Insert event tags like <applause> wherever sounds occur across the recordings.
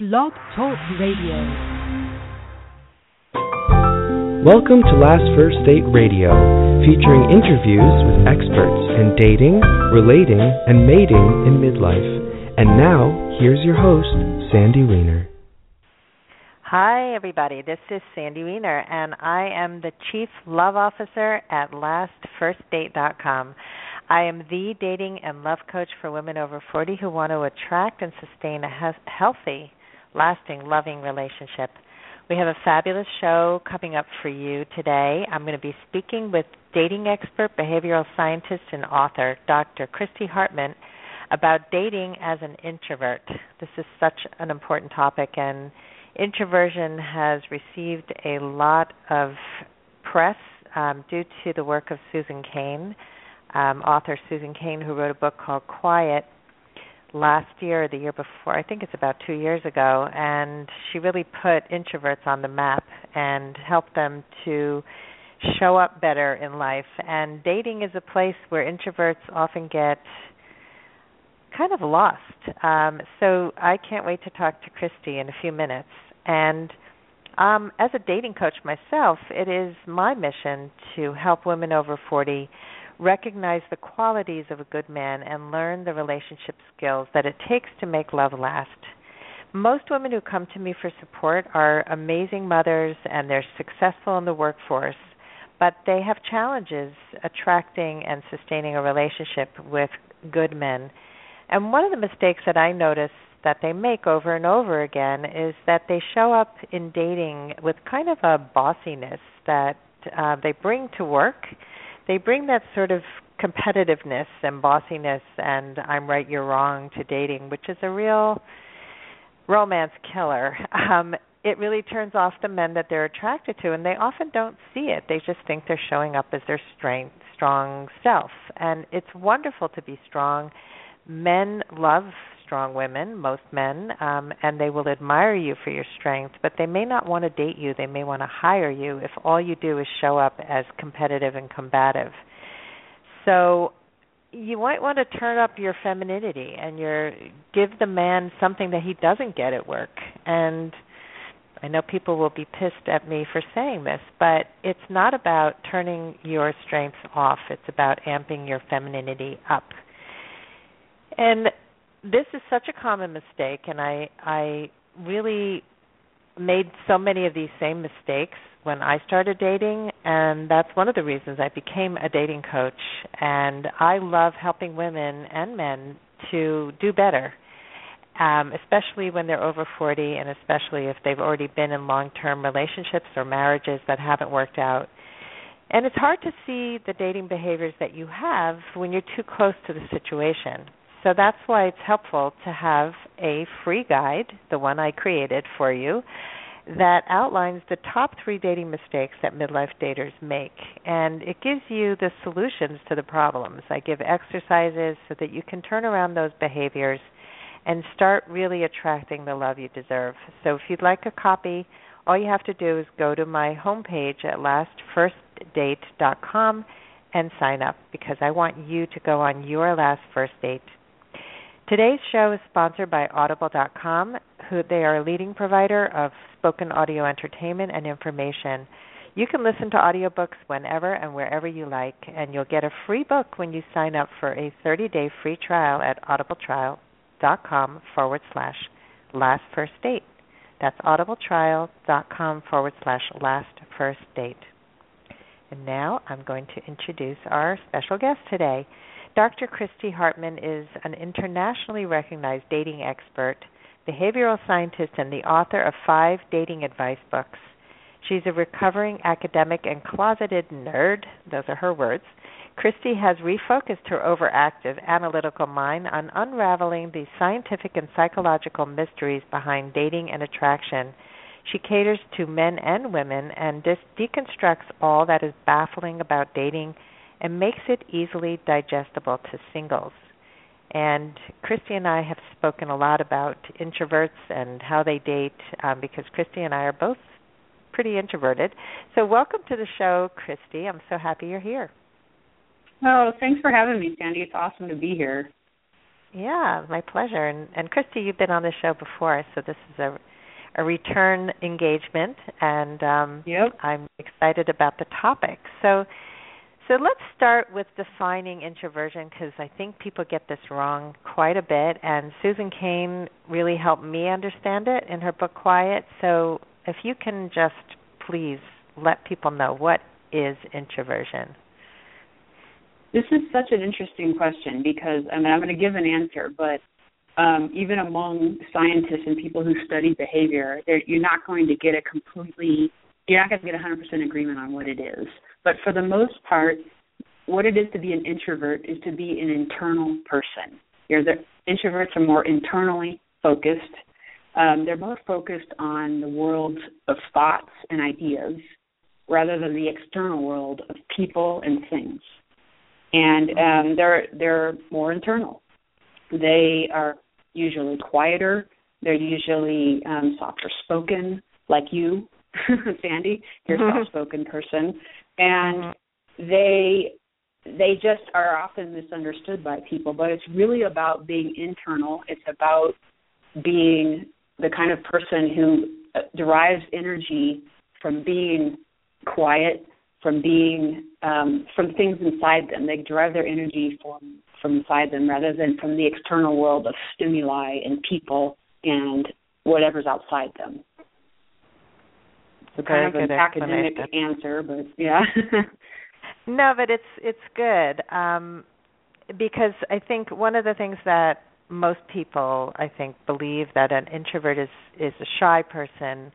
Blog Talk Radio. Welcome to Last First Date Radio, featuring interviews with experts in dating, relating, and mating in midlife. And now, here's your host, Sandy Weiner. Hi, everybody. This is Sandy Weiner, and I am the Chief Love Officer at LastFirstDate.com. I am the dating and love coach for women over 40 who want to attract and sustain a he- healthy, lasting, loving relationship. We have a fabulous show coming up for you today. I'm going to be speaking with dating expert, behavioral scientist, and author Dr. Christie Hartman about dating as an introvert. This is such an important topic, and introversion has received a lot of press um, due to the work of Susan Cain, um, author Susan Cain, who wrote a book called Quiet last year or the year before, I think it's about two years ago, and she really put introverts on the map and helped them to show up better in life. And dating is a place where introverts often get kind of lost. Um, so I can't wait to talk to Christie in a few minutes. And um, as a dating coach myself, it is my mission to help women over 40 recognize the qualities of a good man and learn the relationship skills that it takes to make love last. Most women who come to me for support are amazing mothers and they're successful in the workforce, but they have challenges attracting and sustaining a relationship with good men. And one of the mistakes that I notice that they make over and over again is that they show up in dating with kind of a bossiness that uh, they bring to work they bring that sort of competitiveness and bossiness and I'm right, you're wrong to dating, which is a real romance killer. Um, it really turns off the men that they're attracted to, and they often don't see it. They just think they're showing up as their strength, strong self, and it's wonderful to be strong. Men love strong women, most men, um, and they will admire you for your strength, but they may not want to date you. They may want to hire you if all you do is show up as competitive and combative. So you might want to turn up your femininity and your give the man something that he doesn't get at work. And I know people will be pissed at me for saying this, but it's not about turning your strengths off. It's about amping your femininity up. And this is such a common mistake and I I really made so many of these same mistakes when I started dating and that's one of the reasons I became a dating coach and I love helping women and men to do better. Um, especially when they're over 40 and especially if they've already been in long-term relationships or marriages that haven't worked out. And it's hard to see the dating behaviors that you have when you're too close to the situation. So that's why it's helpful to have a free guide, the one I created for you, that outlines the top three dating mistakes that midlife daters make. And it gives you the solutions to the problems. I give exercises so that you can turn around those behaviors and start really attracting the love you deserve. So if you'd like a copy, all you have to do is go to my homepage at lastfirstdate.com and sign up because I want you to go on your last first date Today's show is sponsored by Audible.com, who they are a leading provider of spoken audio entertainment and information. You can listen to audiobooks whenever and wherever you like, and you'll get a free book when you sign up for a 30-day free trial at audibletrial.com forward slash last first date. That's audibletrial.com forward slash last first date. And now I'm going to introduce our special guest today. Dr. Christie Hartman is an internationally recognized dating expert, behavioral scientist, and the author of five dating advice books. She's a recovering academic and closeted nerd, those are her words. Christie has refocused her overactive analytical mind on unraveling the scientific and psychological mysteries behind dating and attraction. She caters to men and women and deconstructs all that is baffling about dating and makes it easily digestible to singles. And Christie and I have spoken a lot about introverts and how they date um, because Christie and I are both pretty introverted. So, welcome to the show, Christie. I'm so happy you're here. Oh, thanks for having me, Sandy. It's awesome to be here. Yeah, my pleasure. And and Christie, you've been on the show before, so this is a a return engagement, and um, yep. I'm excited about the topic. So, so let's start with defining introversion because I think people get this wrong quite a bit, and Susan Cain really helped me understand it in her book Quiet. So, if you can just please let people know what is introversion. This is such an interesting question because I mean I'm going to give an answer, but um, even among scientists and people who study behavior, you're not going to get a completely, you're not going to get 100% agreement on what it is. But for the most part, what it is to be an introvert is to be an internal person. You're the introverts are more internally focused. Um, they're more focused on the world of thoughts and ideas rather than the external world of people and things. And um, they're they're more internal. They are usually quieter. They're usually um, softer spoken, like you, <laughs> Sandy. You're a mm-hmm. soft spoken person, and mm-hmm. they they just are often misunderstood by people. But it's really about being internal. It's about being the kind of person who uh, derives energy from being quiet, from being um, from things inside them. They derive their energy from from inside them rather than from the external world of stimuli and people and whatever's outside them. So kind of an academic answer, but yeah. <laughs> no, but it's it's good um, because I think one of the things that most people I think believe that an introvert is is a shy person.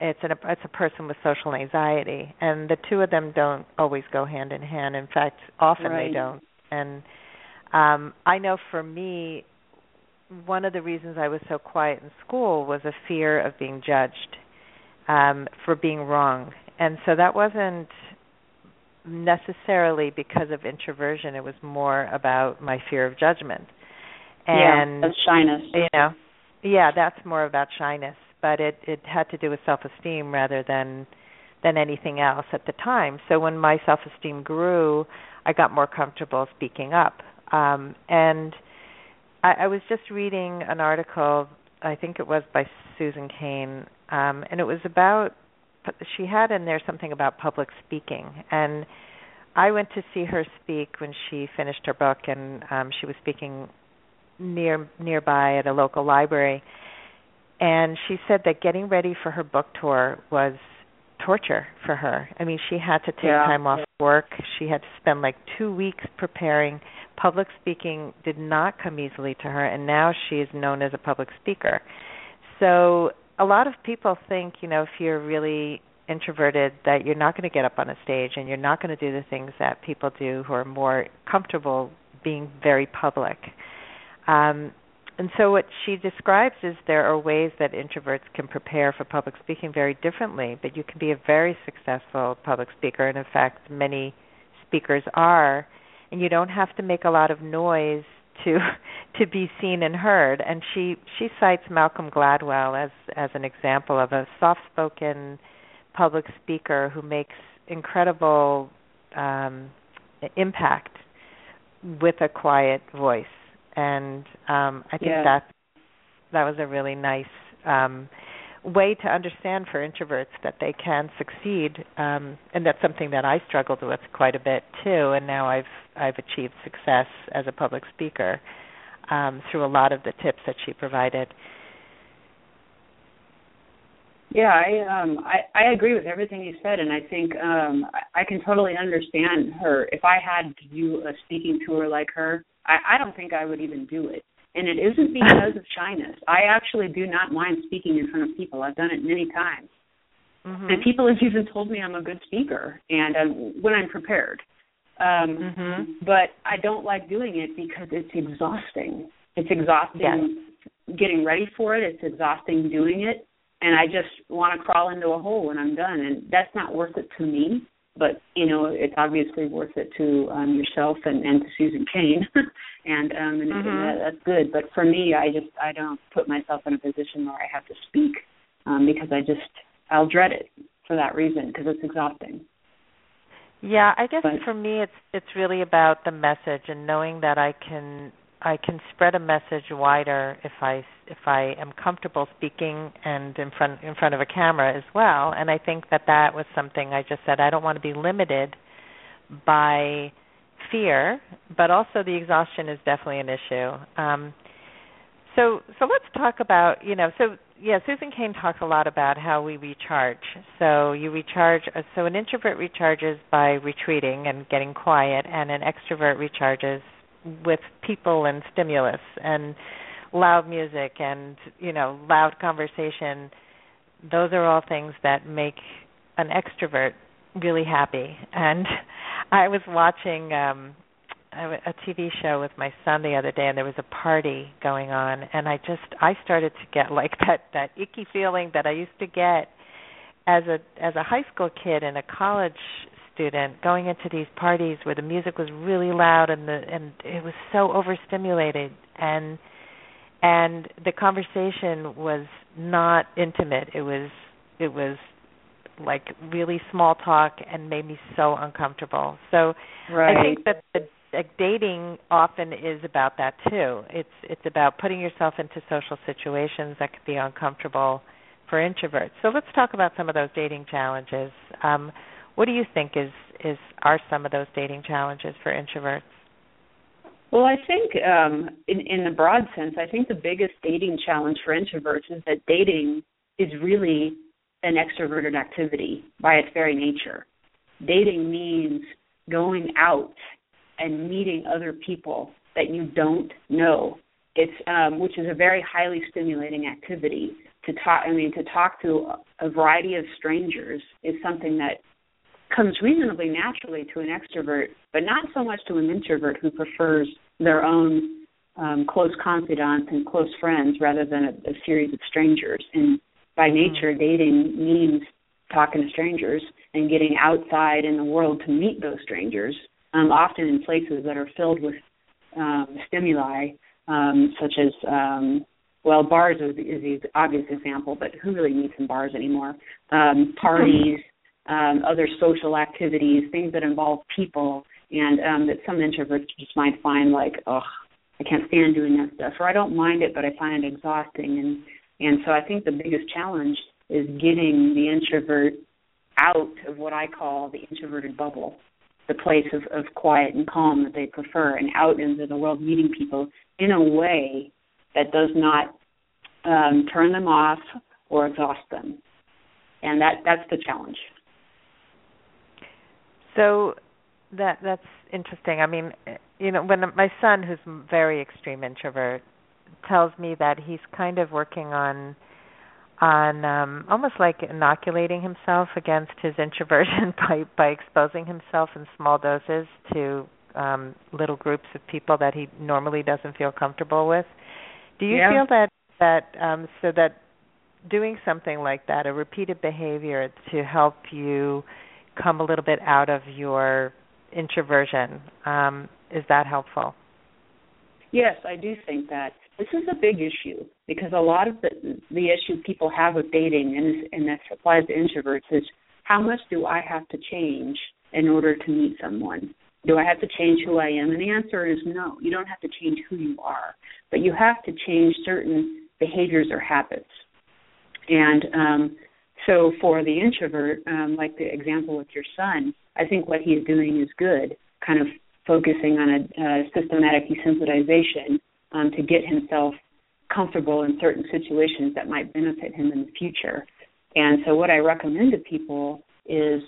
It's an it's a person with social anxiety, and the two of them don't always go hand in hand. In fact, often right. they don't. And um, I know for me, one of the reasons I was so quiet in school was a fear of being judged um, for being wrong, and so that wasn't necessarily because of introversion. It was more about my fear of judgment. And yeah, that's shyness. You know, yeah, that's more about shyness, but it it had to do with self-esteem rather than than anything else at the time. So when my self-esteem grew, I got more comfortable speaking up um, and I, I was just reading an article, I think it was by Susan Cain, um, and it was about she had in there something about public speaking and I went to see her speak when she finished her book and um she was speaking near nearby at a local library and she said that getting ready for her book tour was torture for her. I mean, she had to take yeah. time off work. She had to spend like 2 weeks preparing public speaking did not come easily to her, and now she is known as a public speaker. So a lot of people think, you know, if you're really introverted, that you're not going to get up on a stage and you're not going to do the things that people do who are more comfortable being very public. Um, and so what she describes is there are ways that introverts can prepare for public speaking very differently, but you can be a very successful public speaker, and in fact, many speakers are and you don't have to make a lot of noise to to be seen and heard and she she cites Malcolm Gladwell as as an example of a soft-spoken public speaker who makes incredible um impact with a quiet voice and um I think yeah. that that was a really nice um way to understand for introverts that they can succeed um and that's something that I struggled with quite a bit too and now I've I've achieved success as a public speaker um through a lot of the tips that she provided. Yeah I um I I agree with everything you said and I think um I, I can totally understand her. If I had to do a speaking tour like her I I don't think I would even do it and it isn't because of shyness. I actually do not mind speaking in front of people. I've done it many times. Mm-hmm. And people have even told me I'm a good speaker and um, when I'm prepared. Um mm-hmm. but I don't like doing it because it's exhausting. It's exhausting yes. getting ready for it, it's exhausting doing it, and I just want to crawl into a hole when I'm done and that's not worth it to me but you know it's obviously worth it to um yourself and and to Susan Cain. <laughs> And um and, mm-hmm. and that, that's good. But for me I just I don't put myself in a position where I have to speak um because I just I'll dread it for that reason because it's exhausting. Yeah I guess but, for me it's it's really about the message and knowing that I can I can spread a message wider if I if I am comfortable speaking and in front in front of a camera as well. And I think that that was something I just said I don't want to be limited by fear, but also the exhaustion is definitely an issue. Um, so so let's talk about you know so yeah Susan Cain talks a lot about how we recharge. So you recharge. Uh, so an introvert recharges by retreating and getting quiet, and an extrovert recharges with people and stimulus and loud music and you know loud conversation those are all things that make an extrovert really happy. And <laughs> i was watching um a TV show with my son the other day and there was a party going on and I just I started to get like <laughs> that that icky feeling that I used to get as a as a high school kid and a college student going into these parties where the music was really loud and the and it was so overstimulated. And and the conversation was not intimate. It was it was like really small talk and made me so uncomfortable. So right. i think that the like dating often is about that too. It's it's about putting yourself into social situations that could be uncomfortable for introverts. So let's talk about some of those dating challenges. Um, what do you think is is are some of those dating challenges for introverts? Well, I think um, in in the broad sense, I think the biggest dating challenge for introverts is that dating is really an extroverted activity by its very nature. Dating means going out and meeting other people that you don't know. It's um, which is a very highly stimulating activity to talk. I mean, to talk to a variety of strangers is something that comes reasonably naturally to an extrovert, but not so much to an introvert who prefers their own um, close confidants and close friends rather than a, a series of strangers. And by mm-hmm. nature, dating means talking to strangers and getting outside in the world to meet those strangers, um, often in places that are filled with um, stimuli, um, such as um, well, bars is, is the obvious example, but who really meets in bars anymore? Um, parties, um, other social activities, things that involve people, and um, that some introverts just might find like, oh, I can't stand doing that stuff, or I don't mind it, but I find it exhausting. And and so I think the biggest challenge is getting the introvert out of what I call the introverted bubble, the place of, of quiet and calm that they prefer, and out into the world, meeting people in a way that does not um, turn them off or exhaust them. And that that's the challenge. So that that's interesting. I mean, you know, when my son, who's very extreme introvert, tells me that he's kind of working on on um almost like inoculating himself against his introversion <laughs> by by exposing himself in small doses to um little groups of people that he normally doesn't feel comfortable with. Do you yeah. feel that that um so that doing something like that, a repeated behavior to help you come a little bit out of your introversion. Um, is that helpful? Yes, I do think that this is a big issue because a lot of the the issue people have with dating and and that applies to introverts is how much do I have to change in order to meet someone? Do I have to change who I am? And the answer is no. You don't have to change who you are, but you have to change certain behaviors or habits. And um, so for the introvert, um, like the example with your son, I think what he's doing is good, kind of focusing on a, a systematic desensitization um, to get himself comfortable in certain situations that might benefit him in the future. And so what I recommend to people is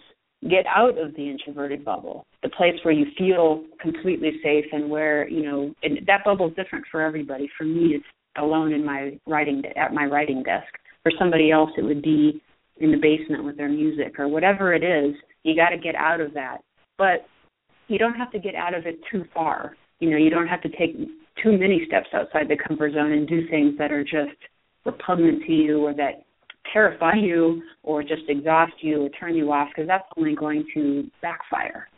get out of the introverted bubble, the place where you feel completely safe and where, you know, that bubble is different for everybody. For me, it's alone in my writing at my writing desk. For somebody else, it would be in the basement with their music or whatever it is, you got to get out of that. But you don't have to get out of it too far. You know, you don't have to take too many steps outside the comfort zone and do things that are just repugnant to you or that terrify <laughs> you or just exhaust you or turn you off because that's only going to backfire.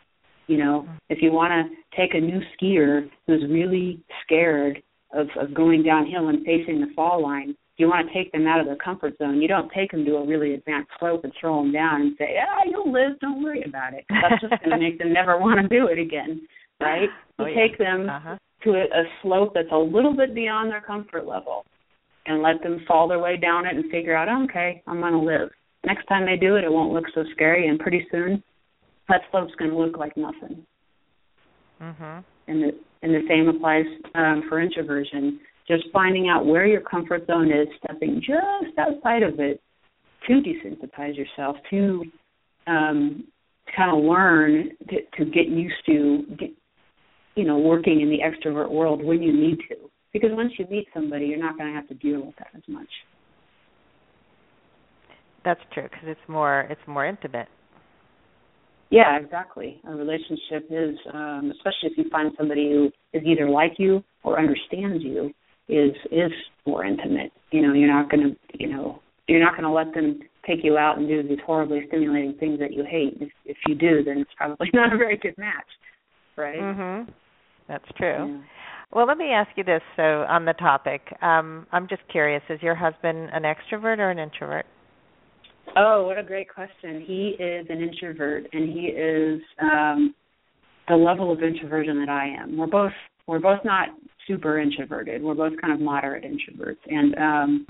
You know, if you want to take a new skier who's really scared of, of going downhill and facing the fall line, you want to take them out of their comfort zone. You don't take them to a really advanced slope and throw them down and say, "Ah, you'll live. Don't worry about it." That's just going to make them never want to do it again, right? <laughs> You oh, take them uh-huh. to a, a slope that's a little bit beyond their comfort level and let them fall their way down it and figure out, oh, okay, I'm going to live. Next time they do it, it won't look so scary, and pretty soon that slope's going to look like nothing. Mhm. And the and the same applies um, for introversion. Just finding out where your comfort zone is, stepping just outside of it to desensitize yourself, to um, kind of learn to, to get used to, get, you know, working in the extrovert world when you need to. Because once you meet somebody, you're not going to have to deal with that as much. That's true because it's more it's more intimate. Yeah, exactly. A relationship is, um, especially if you find somebody who is either like you or understands you, is is more intimate. You know, you're not going to, you know, you're not going to let them take you out and do these horribly stimulating things that you hate. If if you do, then it's probably <laughs> not a very good match, right? Mm-hmm. That's true. Yeah. Well, let me ask you this. So, on the topic, um, I'm just curious: is your husband an extrovert or an introvert? Oh, what a great question. He is an introvert and he is um the level of introversion that I am. We're both we're both not super introverted. We're both kind of moderate introverts and um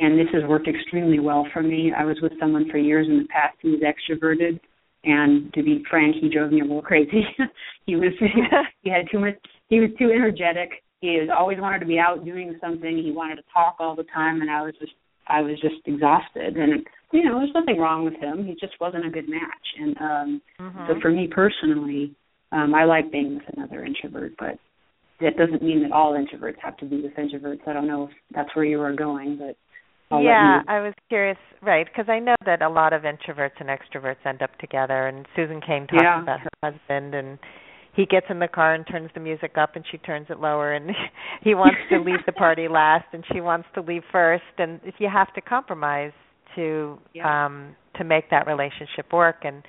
and this has worked extremely well for me. I was with someone for years in the past who was extroverted and to be frank, he drove me a little crazy. <laughs> he was <laughs> he had too much he was too energetic. He was always wanted to be out doing something. He wanted to talk all the time and I was just I was just exhausted and you know, there's nothing wrong with him. He just wasn't a good match. And um Mm-hmm. so for me personally, um I like being with another introvert, but that doesn't mean that all introverts have to be with introverts. I don't know if that's where you were going, but I'll yeah. I was curious, right? Because I know that a lot of introverts and extroverts end up together. And Susan Cain talks Yeah. about her husband, and he gets in the car and turns the music up, and she turns it lower, and <laughs> he wants to leave the party <laughs> last, and she wants to leave first, and you have to compromise to Yeah. um to make that relationship work. And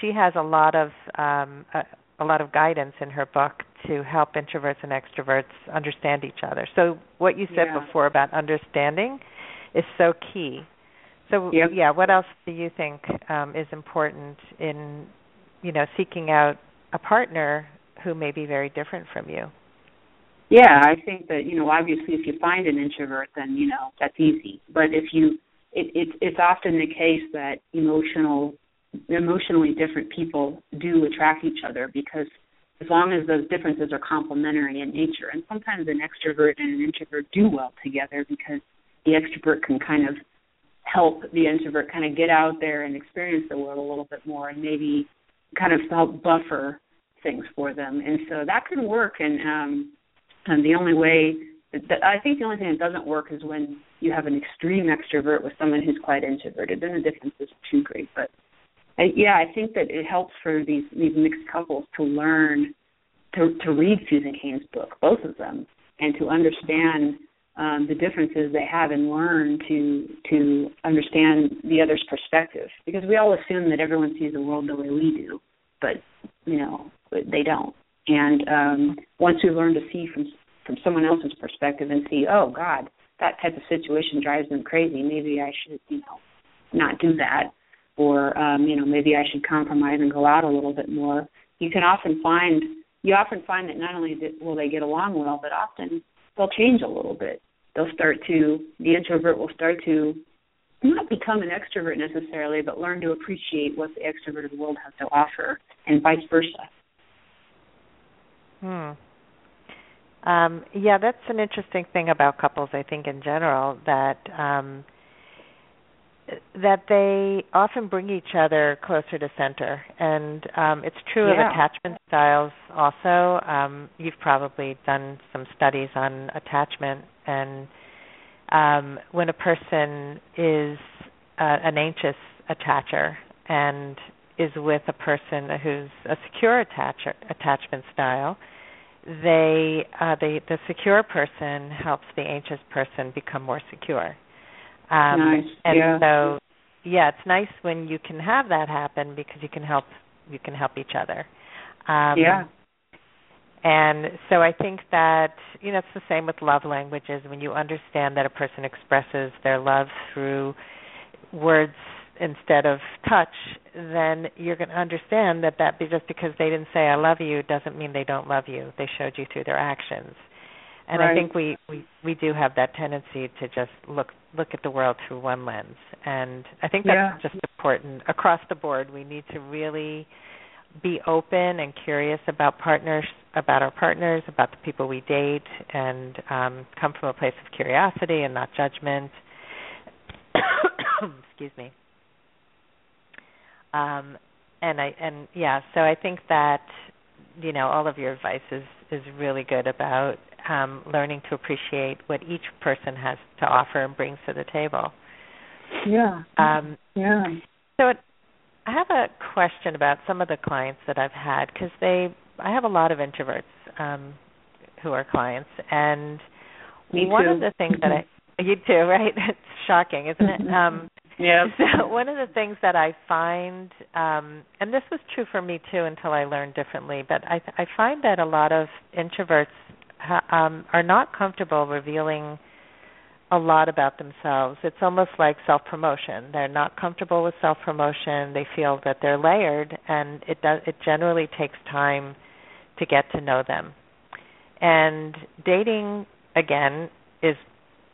she has a lot of um a, a lot of guidance in her book to help introverts and extroverts understand each other. So what you said Yeah. before about understanding is so key. So Yep. yeah, what else do you think um, is important in you know seeking out a partner who may be very different from you? Yeah, I think that you know, obviously, if you find an introvert, then you know that's easy. But if you, it, it it's often the case that emotional, emotionally different people do attract each other because as long as those differences are complementary in nature, and sometimes an extrovert and an introvert do well together because the extrovert can kind of help the introvert kind of get out there and experience the world a little bit more, and maybe kind of help buffer things for them, and so that can work. And um, and the only way that I think the only thing that doesn't work is when you have an extreme extrovert with someone who's quite introverted. Then the difference is too great. But I, yeah, I think that it helps for these these mixed couples to learn to to read Susan Cain's book, both of them, and to understand um, the differences they have and learn to to understand the other's perspective. Because we all assume that everyone sees the world the way we do, but you know they don't. And um, once we learn to see from from someone else's perspective and see, oh God, that type of situation drives them crazy. Maybe I should, you know, not do that, or um, you know, maybe I should compromise and go out a little bit more. You can often find you often find that not only will they get along well, but often they'll change a little bit. They'll start to the introvert will start to not become an extrovert necessarily, but learn to appreciate what the extroverted world has to offer, and vice versa. Hmm. Um, yeah, that's an interesting thing about couples. I think in general that um, that they often bring each other closer to center, and um, it's true Yeah. of attachment styles. Also, um, you've probably done some studies on attachment, and um, when a person is uh, an anxious attacher and is with a person who's a secure attacher attachment style they uh the the secure person helps the anxious person become more secure um Nice, and yeah. so yeah it's nice when you can have that happen because you can help you can help each other um yeah. and so I think that you know it's the same with love languages when you understand that a person expresses their love through words instead of touch, then you're going to understand that that be just because they didn't say I love you doesn't mean they don't love you. They showed you through their actions. And right. I think we, we we do have that tendency to just look look at the world through one lens. And I think that's yeah. just important across the board. We need to really be open and curious about partners about our partners, about the people we date and um come from a place of curiosity and not judgment. <coughs> Excuse me. Um and I and yeah, so I think that you know all of your advice is is really good about um, learning to appreciate what each person has to offer and brings to the table. Yeah. Um, yeah. So it, I have a question about some of the clients that I've had because they I have a lot of introverts um, who are clients, and Me one too. of the things that I <laughs> you too, right? <laughs> It's shocking, isn't it? Um, yeah. <laughs> So one of the things that I find, um, and this was true for me too until I learned differently, but I, I find that a lot of introverts um, are not comfortable revealing a lot about themselves. It's almost like self-promotion. They're not comfortable with self-promotion. They feel that they're layered, and it does. It generally takes time to get to know them. And dating again is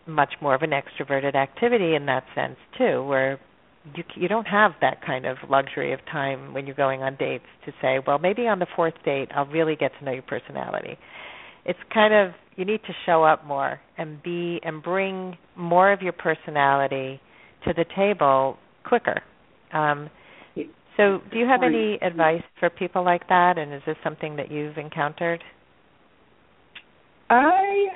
much more of an extroverted activity in that sense too, where you you don't have that kind of luxury of time when you're going on dates to say, well, maybe on the fourth date I'll really get to know your personality. It's kind of you need to show up more and be and bring more of your personality to the table quicker. Um, so, do you have any advice for people like that? And is this something that you've encountered? I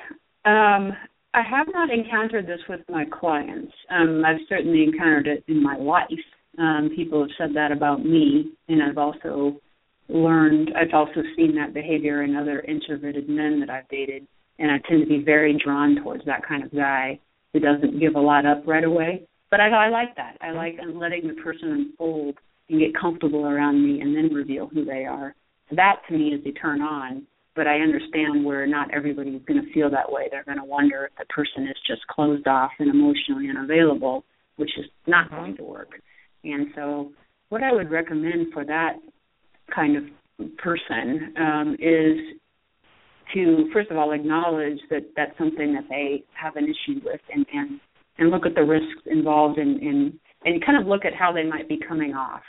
um I have not encountered this with my clients. Um, I've certainly encountered it in my life. Um, people have said that about me, and I've also learned. I've also seen that behavior in other introverted men that I've dated, and I tend to be very drawn towards that kind of guy who doesn't give a lot up right away. But I, I like that. I like letting the person unfold and get comfortable around me, and then reveal who they are. So that to me is the turn on but I understand where not everybody's going to feel that way. They're going to wonder if the person is just closed off and emotionally unavailable, which is not going to work. And so, what I would recommend for that kind of person um, is to first of all acknowledge that that's something that they have an issue with, and and and look at the risks involved in in and kind of look at how they might be coming off,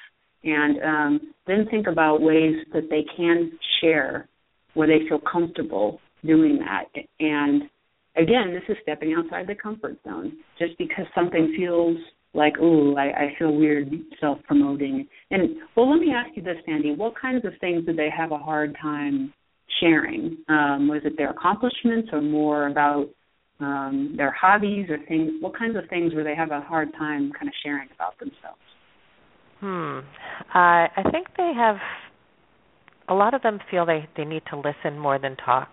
and um, then think about ways that they can share where they feel comfortable doing that. And again, this is stepping outside the comfort zone. Just because something feels like, oh, I, I feel weird self promoting. And well, let me ask you this, Sandy. What kinds of things did they have a hard time sharing? Um, was it their accomplishments or more about um, their hobbies or things? What kinds of things were they have a hard time kind of sharing about themselves? Hmm. Uh, I think they have a lot of them feel they they need to listen more than talk.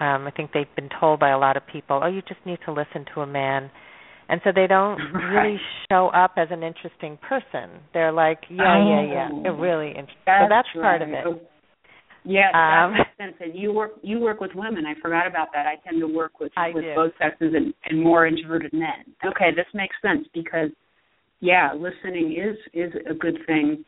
Um, I think they've been told by a lot of people, "Oh, you just need to listen to a man," and so they don't <laughs> right. really show up as an interesting person. They're like, "Yeah, oh, yeah, yeah," they're really interesting. That's so that's right. part of it. Oh, yeah, um, sense. And you work you work with women. I forgot about that. I tend to work with I with do. both sexes and, and more introverted men. Okay, this makes sense because yeah, listening is is a good thing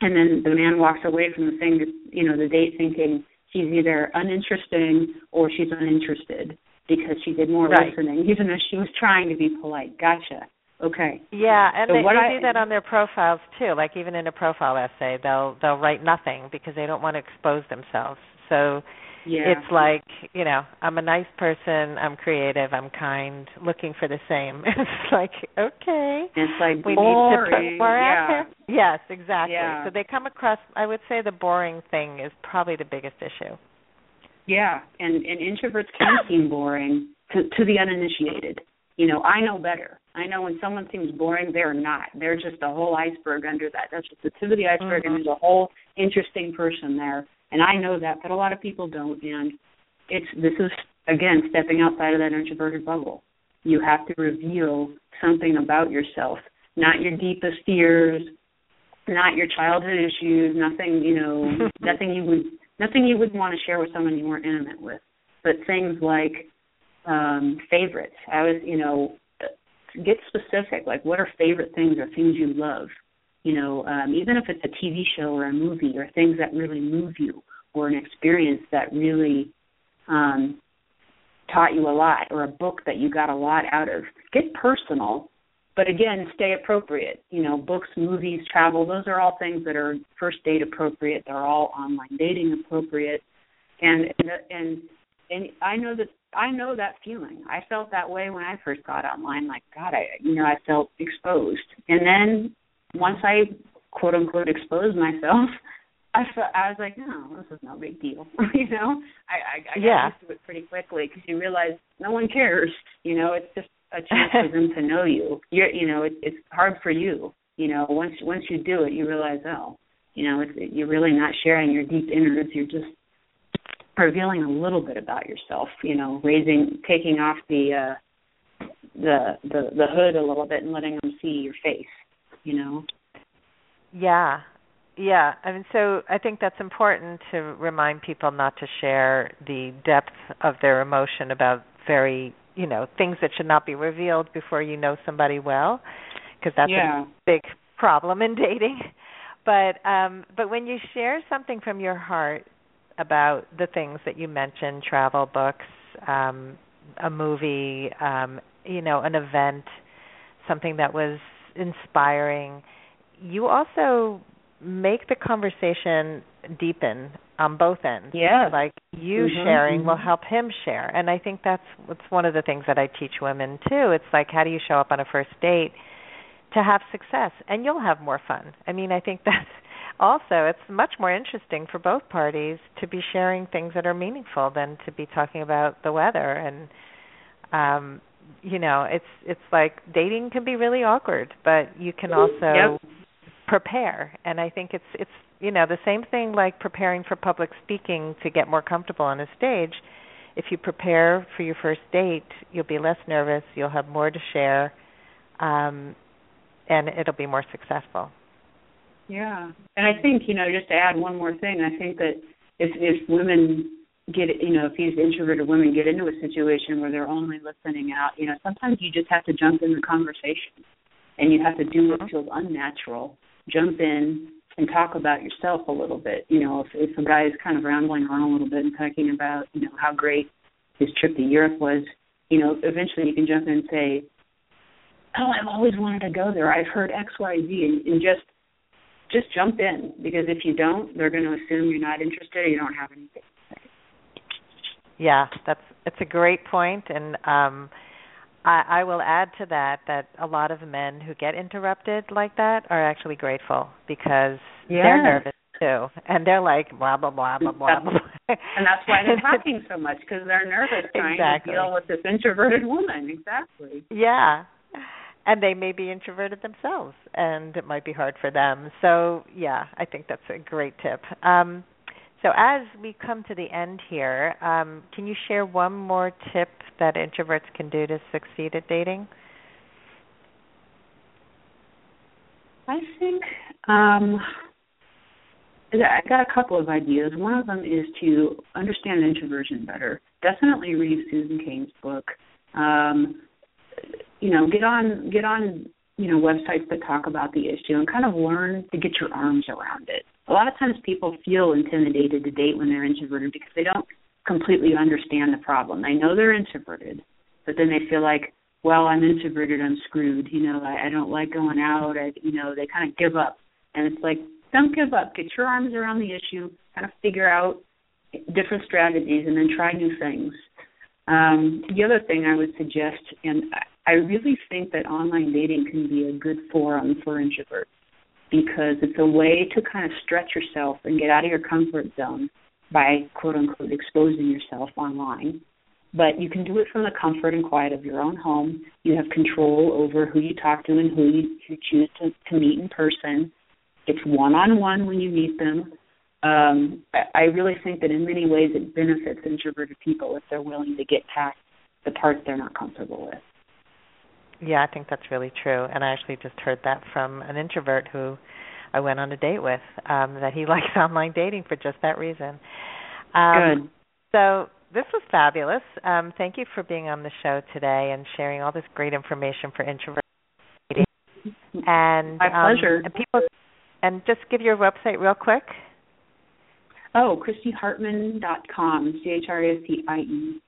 and then the man walks away from the thing, you know, the date thinking she's either uninteresting or she's uninterested because she did more right. listening, even though she was trying to be polite. Gotcha. Okay. Yeah, and so they, they I, do that on their profiles too. Like even in a profile essay, they'll they'll write nothing because they don't want to expose themselves. So yeah. it's like you know i'm a nice person i'm creative i'm kind looking for the same <laughs> it's like okay it's like we boring. need to put more yeah. out there yes exactly yeah. so they come across i would say the boring thing is probably the biggest issue yeah and and introverts can seem boring to to the uninitiated you know i know better i know when someone seems boring they're not they're just a whole iceberg under that that's just the tip of the iceberg mm-hmm. and there's a whole interesting person there and I know that, but a lot of people don't. And it's this is again stepping outside of that introverted bubble. You have to reveal something about yourself, not your deepest fears, not your childhood issues, nothing you know, <laughs> nothing you would nothing you wouldn't want to share with someone you weren't intimate with, but things like um favorites. I was you know get specific like what are favorite things or things you love You know, um, even if it's a TV show or a movie or things that really move you or an experience that really um, taught you a lot or a book that you got a lot out of. Get personal, but again, stay appropriate. You know, books, movies, travel, those are all things that are first date appropriate. They're all online dating appropriate. And and and, and I know that I know that feeling. I felt that way when I first got online. Like God, I you know I felt exposed, and then once I quote unquote exposed myself, <laughs> I felt I was like, no, this is no big deal. <laughs> you know, I I, I got yeah. used to it pretty quickly because you realize no one cares. You know, it's just a chance for them to know you. You're you know, it, it's hard for you. You know, once once you do it, you realize, oh, you know, it's, you're really not sharing your deep innards. You're just revealing a little bit about yourself. You know, raising, taking off the uh, the the the hood a little bit and letting them see your face. You know. Yeah, yeah, I mean, so I think that's important to remind people not to share the depth of their emotion about very, you know, things that should not be revealed before you know somebody well, because that's yeah. a big problem in dating. But um but when you share something from your heart about the things that you mentioned, travel, books, um a movie, um you know, an event, something that was inspiring, you also make the conversation deepen on both ends. Yeah. Like you mm-hmm, sharing mm-hmm. will help him share. And I think that's what's one of the things that I teach women too. It's like how do you show up on a first date to have success and you'll have more fun. I mean, I think <laughs> that's also it's much more interesting for both parties to be sharing things that are meaningful than to be talking about the weather and um you know, it's it's like dating can be really awkward, but you can also yep prepare and i think it's it's you know the same thing like preparing for public speaking to get more comfortable on a stage. If you prepare for your first date you'll be less nervous you'll have more to share um and it'll be more successful. Yeah. And i think you know just to add one more thing i think that if if women get you know if these introverted women get into a situation where they're only listening out you know sometimes you just have to jump in the conversation and you have to do what feels unnatural. Jump in and talk about yourself a little bit. You know, if if a guy is kind of rambling on a little bit and talking about, you know, how great his trip to Europe was, you know, eventually you can jump in and say, Oh, I've always wanted to go there. I've heard X, Y, Z and, and just just jump in because if you don't, they're going to assume you're not interested or you don't have anything. Yeah, that's it's a great point and um I, I will add to that that a lot of men who get interrupted like that are actually grateful because yeah. they're nervous too, and they're like blah blah blah blah blah. blah. and that's why they're <laughs> talking so much because they're nervous trying exactly. to deal with this introverted woman. Exactly. Yeah, and they may be introverted themselves, and it might be hard for them. So yeah, I think that's a great tip. Um, so as we come to the end here, um, can you share one more tip that introverts can do to succeed at dating? I think um, I got a couple of ideas. One of them is to understand introversion better. Definitely read Susan Cain's book. Um, you know, get on get on you know websites that talk about the issue and kind of learn to get your arms around it a lot of times people feel intimidated to date when they're introverted because they don't completely understand the problem. They know they're introverted, but then they feel like, well, I'm introverted, I'm screwed. You know, I, I don't like going out. I, you know, they kind of give up, and it's like, don't give up. Get your arms around the issue, kind of figure out different strategies, and then try new things. Um, the other thing I would suggest, and I really think that online dating can be a good forum for introverts because it's a way to kind of stretch yourself and get out of your comfort zone by quote unquote exposing yourself online. But you can do it from the comfort and quiet of your own home. You have control over who you talk to and who you, you choose to, to meet in person. It's one on one when you meet them. Um, I, I really think that in many ways it benefits introverted people if they're willing to get past the parts they're not comfortable with. Yeah, I think that's really true. And I actually just heard that from an introvert who I went on a date with, um, that he <laughs> likes online dating for just that reason. Um, Good. So this was fabulous. Um, thank you for being on the show today and sharing all this great information for introverts. <laughs> And my um, pleasure. and people, and just give your website real quick. Oh, ChristieHartman.com. C H R I S T I E.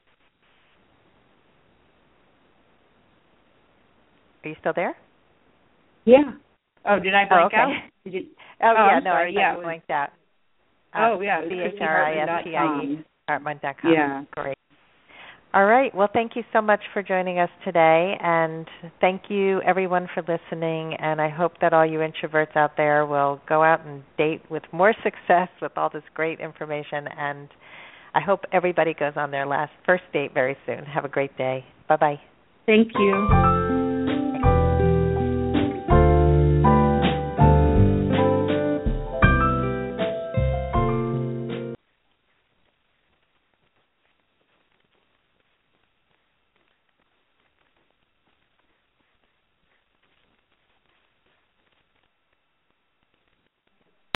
Are you still there? Yeah. Oh, did I oh, blank oh, okay. out? Did you? Oh, <laughs> Oh, yeah, oh, I'm no, sorry. I Yeah, was- blanked out. Uh, oh, yeah. It C was H R I S T I E. ChristieHartman.com. Hartman.com. Yeah. Great. All right. Well, thank you so much for joining us today. And thank you, everyone, for listening. And I hope that all you introverts out there will go out and date with more <laughs> success with all this great information. And I hope everybody goes on their last first date very soon. Have a great day. Bye bye. Thank you.